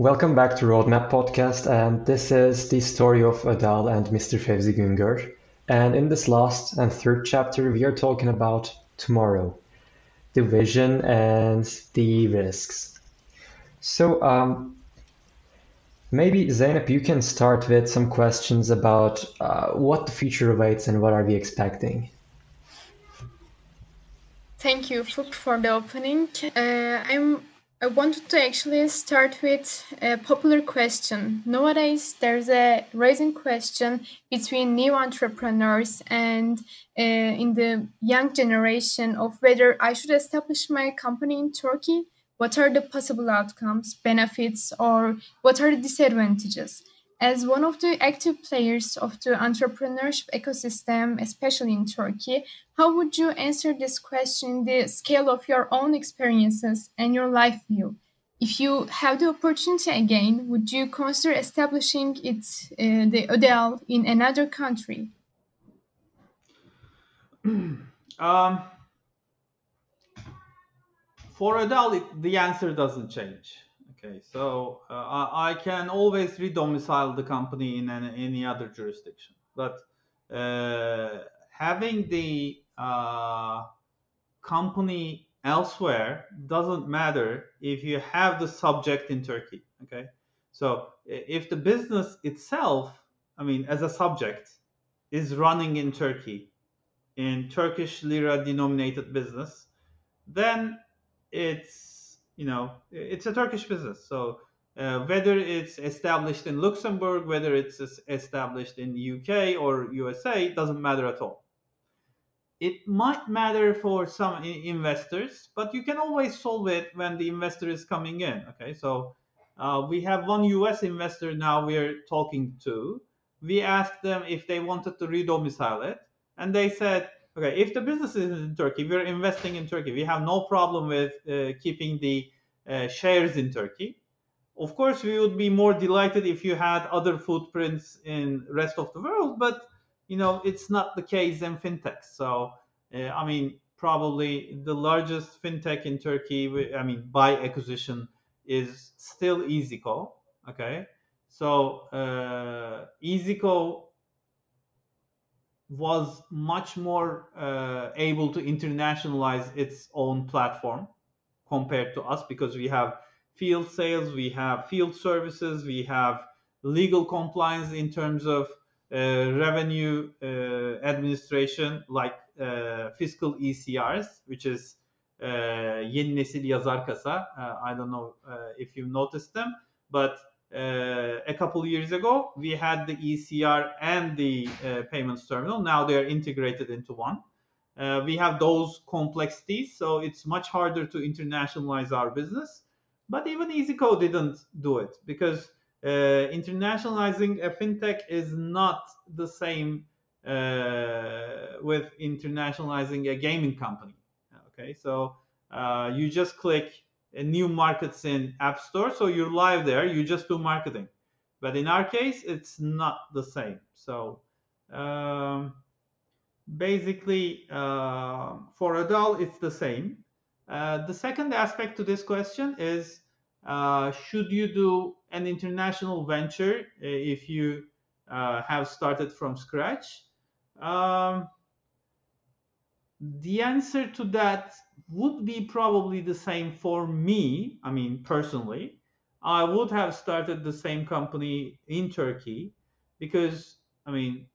Welcome back to Roadmap Podcast, and this is the story of Ödeal and Mr. Fevzi Güngör. And in this last and third chapter, we are talking about tomorrow, the vision and the risks. So, um, maybe Zeynep, you can start with some questions about uh, what the future awaits and what are we expecting. Thank you, for the opening. Uh, I'm I wanted to actually start with a popular question. Nowadays, there's a rising question between new entrepreneurs and uh, in the young generation of whether I should establish my company in Turkey. What are the possible outcomes, benefits, or what are the disadvantages? As one of the active players of the entrepreneurship ecosystem, especially in Turkey, how would you answer this question the scale of your own experiences and your life view? If you have the opportunity again, would you consider establishing it, uh, the Ödeal in another country? um, for Ödeal, the answer doesn't change. Okay, so uh, I, can always redomicile the company in an, any other jurisdiction, but uh, having the uh, company elsewhere doesn't matter if you have the subject in Turkey. Okay, so if the business itself, I mean, as a subject, is running in Turkey in Turkish lira denominated business, then it's you know, it's a Turkish business. So uh, whether it's established in Luxembourg, whether it's established in UK or USA, it doesn't matter at all. It might matter for some investors, but you can always solve it when the investor is coming in. Okay, so uh, we have one US investor now we're talking to. We asked them if they wanted to redomicile it, and they said okay, if the business is in Turkey, we're investing in Turkey. We have no problem with uh, keeping the uh, shares in Turkey. Of course, we would be more delighted if you had other footprints in rest of the world, but you know it's not the case in fintech. So, uh, I mean, probably the largest fintech in Turkey, I mean, by acquisition, is still iyzico. Okay, so uh, iyzico was much more uh, able to internationalize its own platform compared to us because we have field sales, we have field services, we have legal compliance in terms of uh, revenue uh, administration like uh, fiscal ECRs, which is uh, Yeni Nesil Yazar Kasa. Uh, I don't know if you've noticed them, but uh, a couple years ago, we had the ECR and the uh, payments terminal. Now they are integrated into one. Uh, we have those complexities, so it's much harder to internationalize our business. But even iyzico didn't do it because uh, internationalizing a fintech is not the same uh, with internationalizing a gaming company. Okay, so you just click new markets in App Store. So you're live there. You just do marketing. But in our case, it's not the same. So um, basically, uh, for Ödeal, it's the same. Uh, the second aspect to this question is uh, should you do an international venture if you uh, have started from scratch? Um, the answer to that would be probably the same for me. I mean, personally, I would have started the same company in Turkey because, I mean,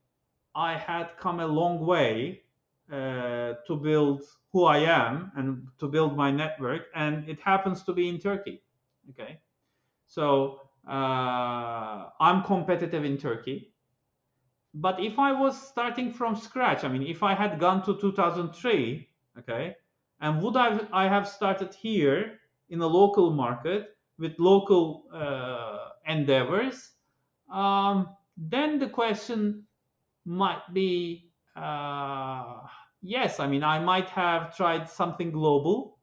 I had come a long way uh, to build who I am and to build my network, and it happens to be in Turkey. Okay, so uh, I'm competitive in Turkey. But if I was starting from scratch, I mean, if I had gone to 2003, okay, and would I, I have started here in a local market with local uh, endeavors? Um, then the question might be uh, yes, I mean, I might have tried something global.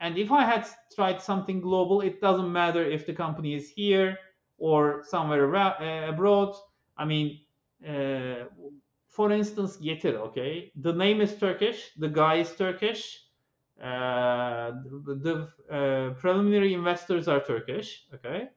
And if I had tried something global, it doesn't matter if the company is here or somewhere uh, abroad. I mean, uh, for instance, Getir, okay? The name is Turkish, the guy is Turkish, the, the uh, preliminary investors are Turkish, okay?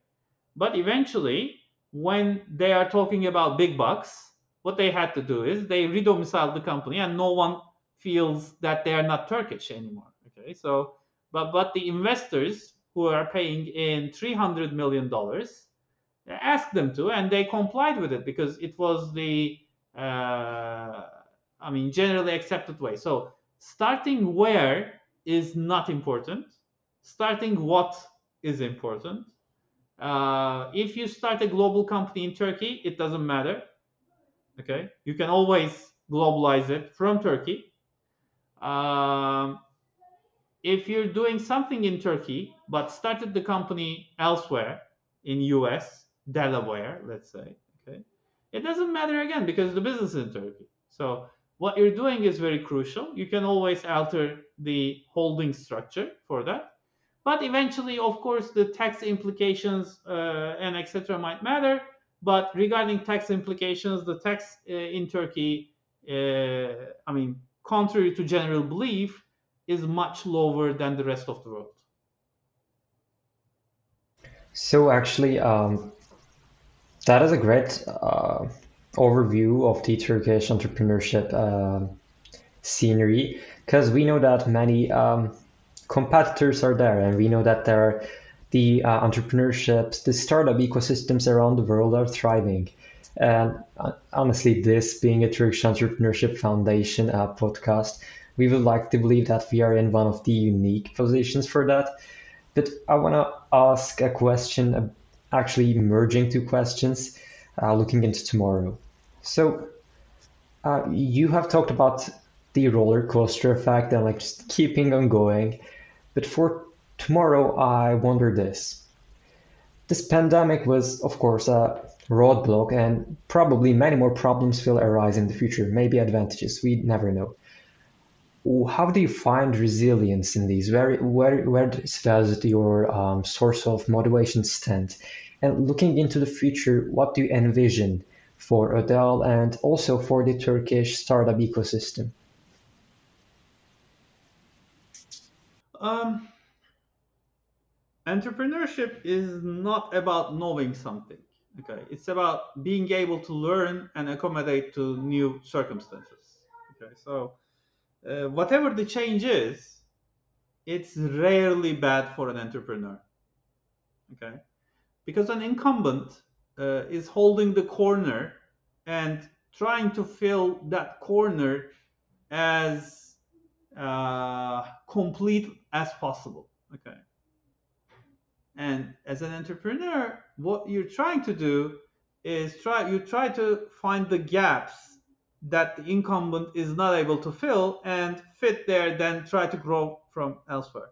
But eventually, when they are talking about big bucks, what they had to do is they redomiciled the company, and no one feels that they are not Turkish anymore. Okay, so but but the investors who are paying in 300 million dollars asked them to, and they complied with it because it was the uh, I mean generally accepted way. So starting where is not important. Starting what is important. Uh, if you start a global company in Turkey, it doesn't matter. Okay, you can always globalize it from Turkey. Um, if you're doing something in Turkey but started the company elsewhere in US, Delaware, let's say, okay, it doesn't matter again because the business is in Turkey. So what you're doing is very crucial. You can always alter the holding structure for that. But eventually, of course, the tax implications uh, and etc. might matter. But regarding tax implications, the tax uh, in Turkey, uh, I mean, contrary to general belief, is much lower than the rest of the world. So actually, um, that is a great uh, overview of the Turkish entrepreneurship uh, scenery because we know that many um, competitors are there, and we know that there are the uh, entrepreneurships, the startup ecosystems around the world are thriving. And uh, honestly, this being a Turkish Entrepreneurship Foundation uh, podcast, we would like to believe that we are in one of the unique positions for that. But I want to ask a question, uh, actually merging two questions, uh, looking into tomorrow. So, uh, you have talked about the roller coaster effect and like just keeping on going. But for tomorrow, I wonder this. This pandemic was, of course, a roadblock, and probably many more problems will arise in the future, maybe advantages, we never know. How do you find resilience in these? Where, where, where does your um, source of motivation stand? And looking into the future, what do you envision for Ödeal and also for the Turkish startup ecosystem? Um, entrepreneurship is not about knowing something. Okay, it's about being able to learn and accommodate to new circumstances. Okay, so uh, whatever the change is, it's rarely bad for an entrepreneur. Okay, because an incumbent uh, is holding the corner and trying to fill that corner as uh, complete as possible. Okay. And as an entrepreneur, what you're trying to do is try you try to find the gaps that the incumbent is not able to fill and fit there, then try to grow from elsewhere.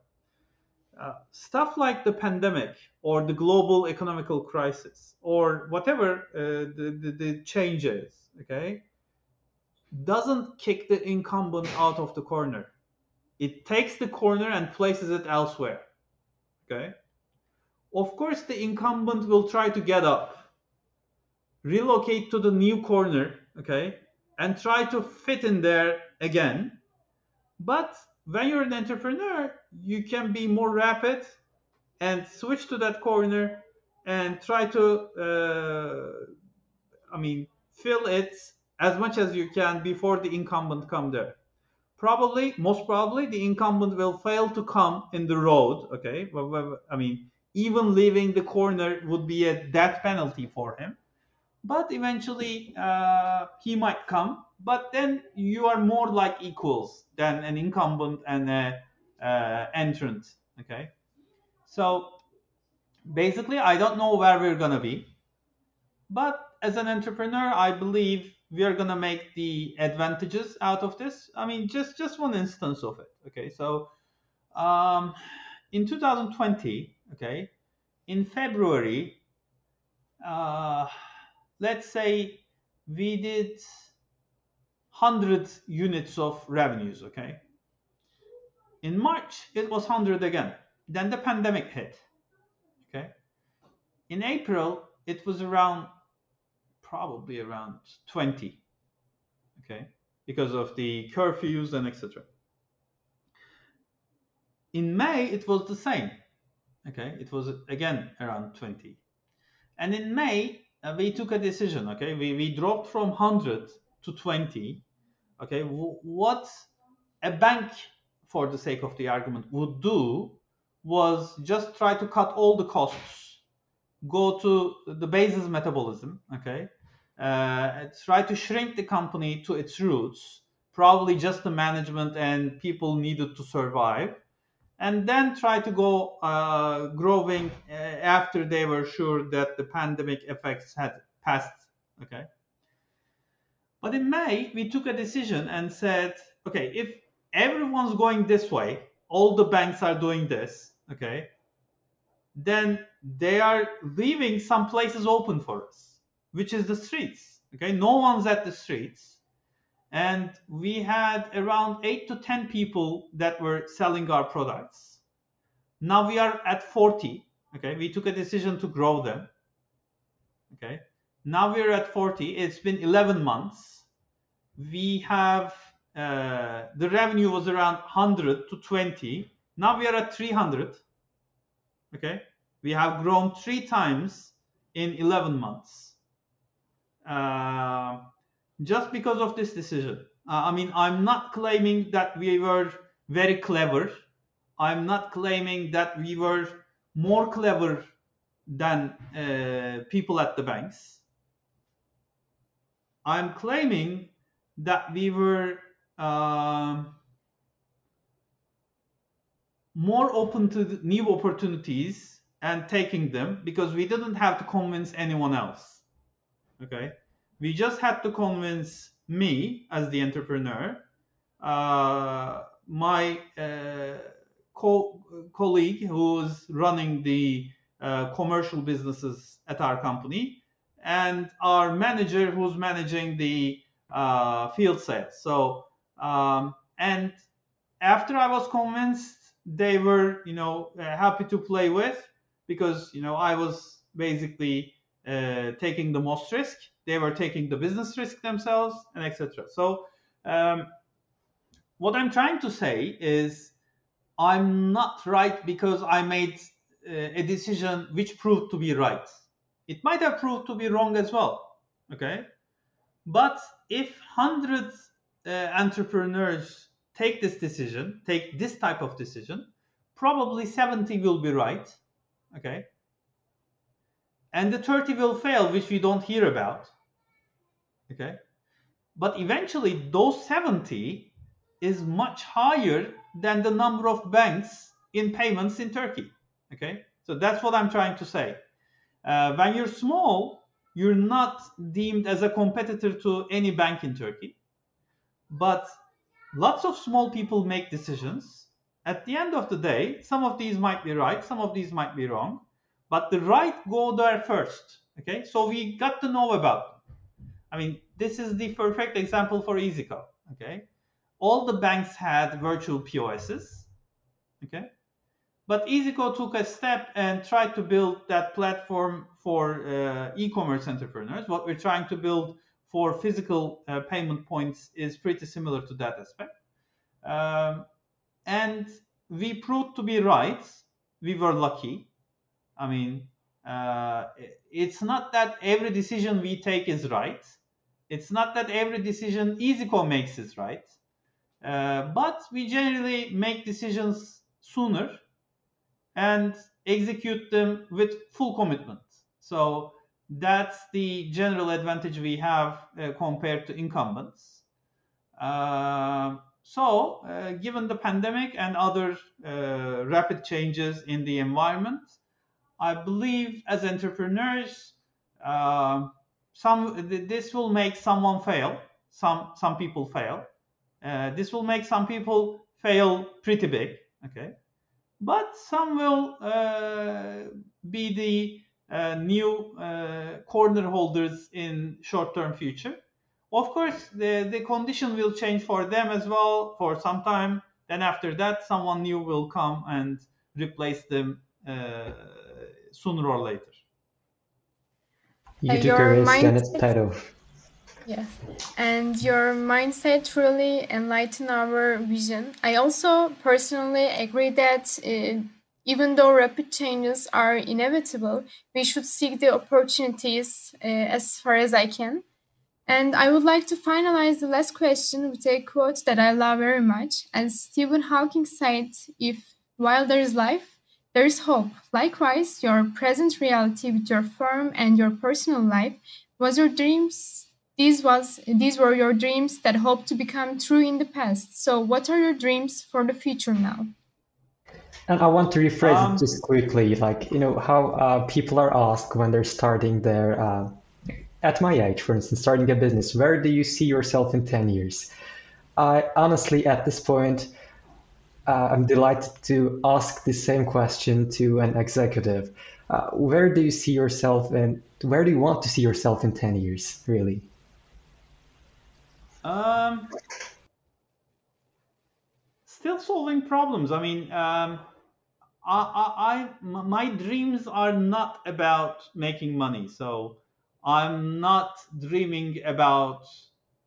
Uh, stuff like the pandemic or the global economical crisis or whatever uh, the, the, the changes, okay, doesn't kick the incumbent out of the corner. It takes the corner and places it elsewhere. Okay. Of course, the incumbent will try to get up, relocate to the new corner, okay, and try to fit in there again. But when you're an entrepreneur, you can be more rapid and switch to that corner and try to, uh, I mean, fill it as much as you can before the incumbent come there. Probably, most probably, the incumbent will fail to come in the road. Okay, I mean, even leaving the corner would be a death penalty for him. But eventually, uh, he might come. But then you are more like equals than an incumbent and an uh, entrant. Okay, so basically, I don't know where we're gonna be, but as an entrepreneur, I believe we are gonna make the advantages out of this. I mean, just just one instance of it. Okay, so um, in 2020, okay, in February, uh, let's say we did 100 units of revenues. Okay, in March it was 100 again. Then the pandemic hit. Okay, in April it was around probably around 20 okay because of the curfews and etc in may it was the same okay it was again around 20 And in May, uh, we took a decision. Okay, we, we dropped from 100 to 20. Okay, what a bank, for the sake of the argument, would do was just try to cut all the costs, go to the basis metabolism. Okay, uh, try to shrink the company to its roots, probably just the management and people needed to survive, and then try to go uh, growing uh, after they were sure that the pandemic effects had passed. Okay. But in May, we took a decision and said, okay, if everyone's going this way, all the banks are doing this, okay, then they are leaving some places open for us, which is the streets. Okay, no one's at the streets. And we had around eight to 10 people that were selling our products. Now we are at 40. Okay, we took a decision to grow them. Okay, now we're at 40. It's been 11 months. We have uh, the revenue was around 100 to 20. Now we are at 300. Okay, we have grown three times in 11 months. Uh, just because of this decision. Uh, I mean, I'm not claiming that we were very clever. I'm not claiming that we were more clever than uh, people at the banks. I'm claiming that we were um, more open to new opportunities and taking them because we didn't have to convince anyone else. Okay, we just had to convince me as the entrepreneur, uh, my uh, co- colleague who's running the uh, commercial businesses at our company, and our manager who's managing the uh, field sales. So, um, and after I was convinced, they were, you know, uh, happy to play with because, you know, I was basically uh, taking the most risk. They were taking the business risk themselves, and etc. So, um, what I'm trying to say is, I'm not right because I made uh, a decision which proved to be right. It might have proved to be wrong as well. Okay, but if hundreds uh, entrepreneurs take this decision, take this type of decision, probably 70 will be right. Okay, and the 30 will fail, which we don't hear about. Okay, but eventually those 70 is much higher than the number of banks in payments in Turkey. Okay, so that's what I'm trying to say. Uh, when you're small, you're not deemed as a competitor to any bank in Turkey. But lots of small people make decisions. At the end of the day, some of these might be right, some of these might be wrong, but the right go there first. Okay, so we got to know about them. I mean, this is the perfect example for iyzico. Okay, all the banks had virtual POSs. Okay, but iyzico took a step and tried to build that platform for uh, e-commerce entrepreneurs. What we're trying to build for physical uh, payment points is pretty similar to that aspect. Um, and we proved to be right. We were lucky. I mean, uh, it's not that every decision we take is right. It's not that every decision iyzico makes is right. Uh, but we generally make decisions sooner and execute them with full commitment. So that's the general advantage we have uh, compared to incumbents. Uh, so, uh, given the pandemic and other uh, rapid changes in the environment, I believe as entrepreneurs, uh, some this will make someone fail. Some some people fail. Uh, this will make some people fail pretty big. Okay, but some will be the uh, new uh, corner holders in short-term future. Of course, the, the condition will change for them as well for some time. Then after that, someone new will come and replace them uh, sooner or later. You took a risk and it's paid off. Yes, and your mindset truly enlighten our vision. I also personally agree that uh, even though rapid changes are inevitable, we should seek the opportunities uh, as far as I can. And I would like to finalize the last question with a quote that I love very much. And Stephen Hawking said, If while there is life, there is hope. Likewise, your present reality with your firm and your personal life was your dreams. These was these were your dreams that hope to become true in the past. So, what are your dreams for the future now? And I want to rephrase um, it just quickly, like you know how uh, people are asked when they're starting their, uh, at my age, for instance, starting a business, where do you see yourself in ten years? I honestly, at this point, uh, I'm delighted to ask the same question to an executive. Uh, where do you see yourself and Where do you want to see yourself in ten years? Really? Um, still solving problems. I mean, um, I, I, I, my dreams are not about making money. So I'm not dreaming about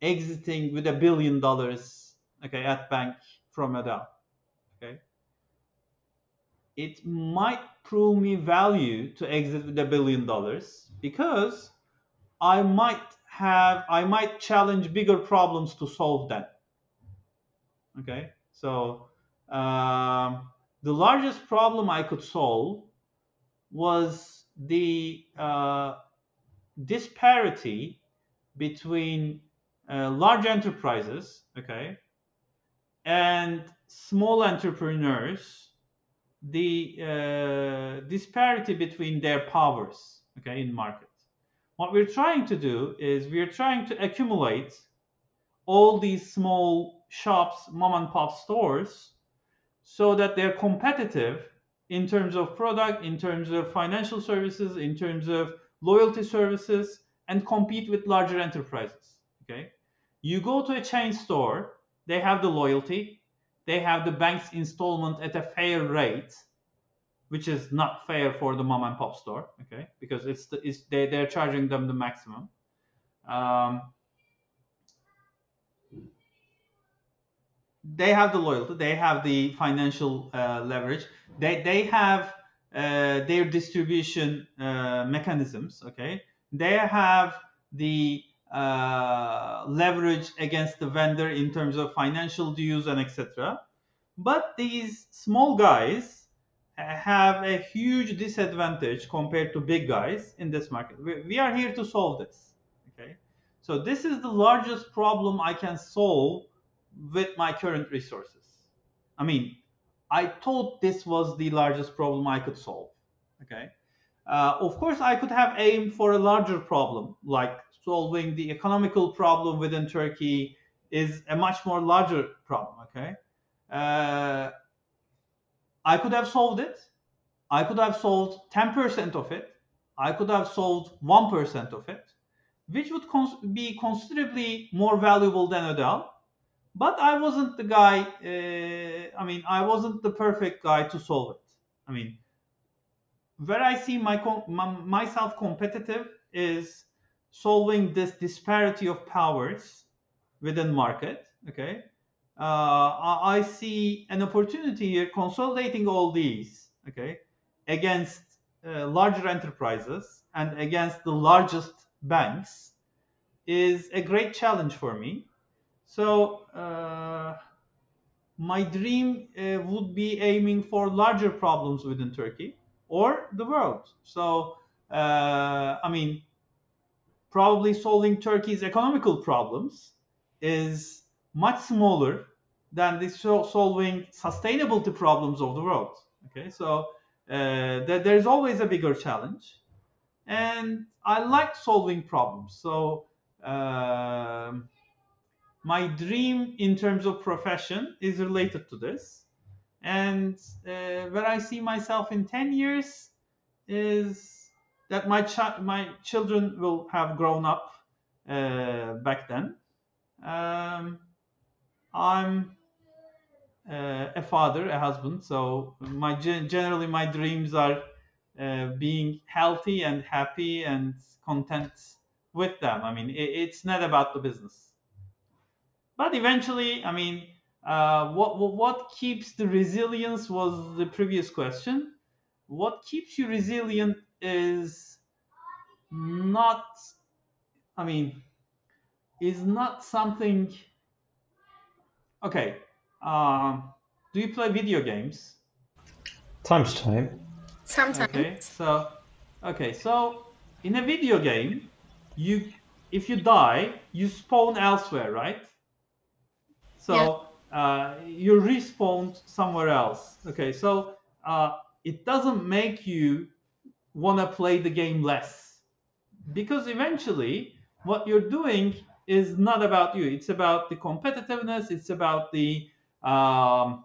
exiting with a billion dollars, okay, at bank from Ödeal. Okay. It might prove me value to exit with a billion dollars because I might have I might challenge bigger problems to solve them. Okay, so um, the largest problem I could solve was the uh, disparity between uh, large enterprises, okay, and small entrepreneurs, the uh, disparity between their powers, okay, in market. What we're trying to do is we're trying to accumulate all these small shops, mom and pop stores, so that they're competitive in terms of product, in terms of financial services, in terms of loyalty services, and compete with larger enterprises. Okay, you go to a chain store, they have the loyalty, they have the bank's installment at a fair rate, which is not fair for the mom and pop store, okay, because it's the, it's they they're charging them the maximum. Um, they have the loyalty, they have the financial uh, leverage, they they have uh, their distribution uh, mechanisms, okay, they have the uh, leverage against the vendor in terms of financial dues and etc. But these small guys have a huge disadvantage compared to big guys in this market. We, are here to solve this. Okay, so this is the largest problem I can solve with my current resources. I mean, I thought this was the largest problem I could solve. Okay, uh, of course I could have aimed for a larger problem, like solving the economical problem within Turkey is a much more larger problem. Okay. Uh, I could have solved it. I could have solved 10% of it. I could have solved 1% of it, which would cons- be considerably more valuable than Ödeal. But I wasn't the guy, uh, I mean, I wasn't the perfect guy to solve it. I mean, where I see my, my myself competitive is solving this disparity of powers within market, okay? Uh, I see an opportunity here consolidating all these, okay, against uh, larger enterprises and against the largest banks is a great challenge for me. So uh, my dream uh, would be aiming for larger problems within Turkey or the world. So uh, I mean, probably solving Turkey's economical problems is much smaller than the solving sustainability problems of the world. Okay, so uh, there's always a bigger challenge, and I like solving problems. So uh, my dream in terms of profession is related to this, and uh, where I see myself in ten years is that my ch- my children will have grown up uh, back then. Um, I'm uh, a father, a husband. So my generally my dreams are uh, being healthy and happy and content with them. I mean, it, it's not about the business. But eventually, I mean, uh, what, what what keeps the resilience was the previous question. What keeps you resilient is not, I mean, is not something. Okay, um, do you play video games? Time to time. Sometimes. Okay, so okay, so in a video game, you if you die, you spawn elsewhere, right? So uh, you respawn somewhere else. Okay, so uh, it doesn't make you want to play the game less because eventually what you're doing is not about you. It's about the competitiveness. It's about the um,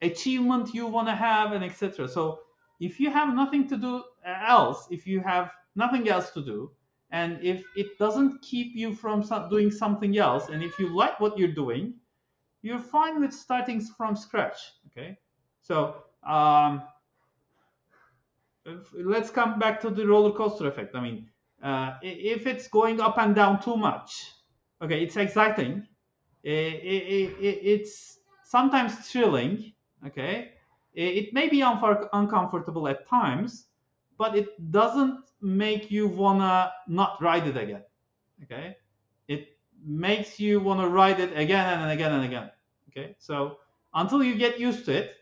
achievement you want to have, and etc. So if you have nothing to do else, if you have nothing else to do, and if it doesn't keep you from doing something else, and if you like what you're doing, you're fine with starting from scratch. Okay, so um, let's come back to the roller coaster effect. I mean, uh, if it's going up and down too much, okay, it's exciting. I- i- i- i- it's sometimes thrilling. Okay, it may be unfor- uncomfortable at times, but it doesn't make you wanna not ride it again. Okay, it makes you wanna ride it again and again and again. Okay, so until you get used to it,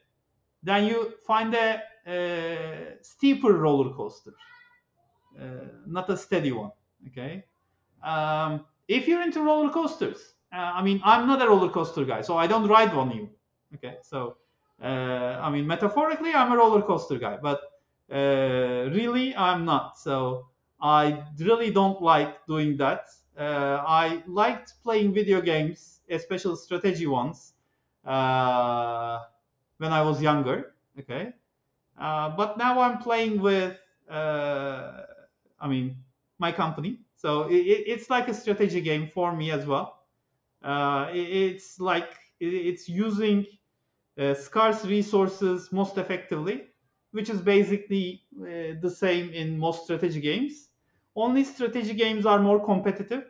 then you find a, uh steeper roller coaster, uh, not a steady one. Okay, um, if you're into roller coasters, uh, I mean, I'm not a roller coaster guy, so I don't ride one you. Okay, so uh, I mean, metaphorically, I'm a roller coaster guy, but uh, really, I'm not. So I really don't like doing that. Uh, I liked playing video games, especially strategy ones, uh, when I was younger. Okay, uh, but now I'm playing with, I mean, my company. So it, it- it's like a strategy game for me as well. Uh, it- it's like it- it's using uh, scarce resources most effectively, which is basically uh, the same in most strategy games. Only strategy games are more competitive.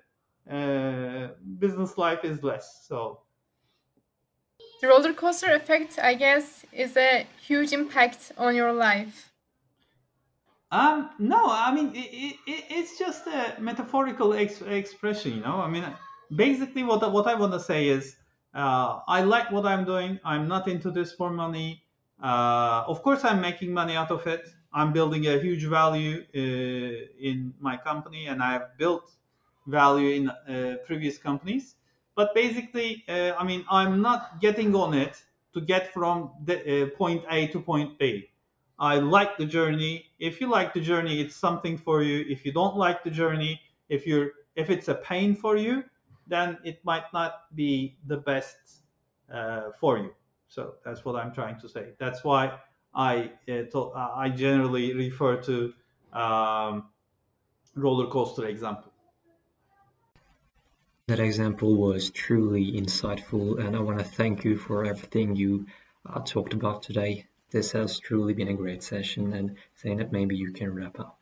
Uh, business life is less. So The roller coaster effect, I guess, is a huge impact on your life. Um, no, I mean it, it, it's just a metaphorical ex- expression, you know. I mean, basically, what what I want to say is, uh, I like what I'm doing. I'm not into this for money. Uh, of course, I'm making money out of it. I'm building a huge value uh, in my company, and I have built value in uh, previous companies. But basically, uh, I mean, I'm not getting on it to get from the, uh, point A to point B. I like the journey. If you like the journey, it's something for you. If you don't like the journey, if you're if it's a pain for you, then it might not be the best uh, for you. So that's what I'm trying to say. That's why I uh, I generally refer to um, roller coaster example. That example was truly insightful, and I want to thank you for everything you uh, talked about today. This has truly been a great session, and saying that maybe you can wrap up.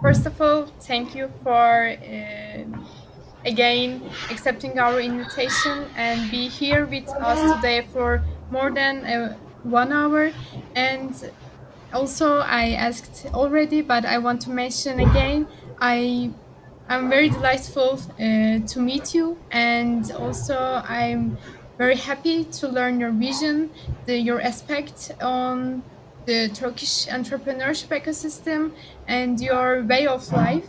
First of all, thank you for uh, again accepting our invitation and be here with us today for more than uh, one hour. And also, I asked already, but I want to mention again. I I'm very delightful uh, to meet you, and also I'm very happy to learn your vision, the, your aspect on the Turkish entrepreneurship ecosystem, and your way of life.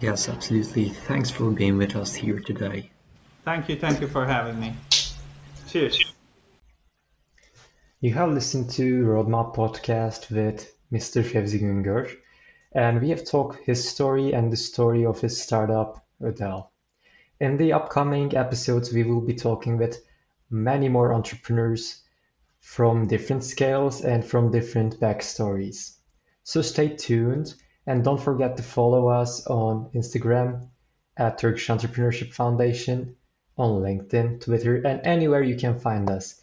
Yes, absolutely. Thanks for being with us here today. Thank you, thank you for having me. Cheers. You have listened to Roadmap Podcast with Mr. Fevzi Güngör, and we have talked his story and the story of his startup, Ödeal. In the upcoming episodes, we will be talking with many more entrepreneurs from different scales and from different backstories. So stay tuned and don't forget to follow us on Instagram at Turkish Entrepreneurship Foundation, on LinkedIn, Twitter, and anywhere you can find us.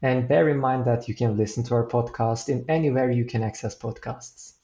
And bear in mind that you can listen to our podcast in anywhere you can access podcasts.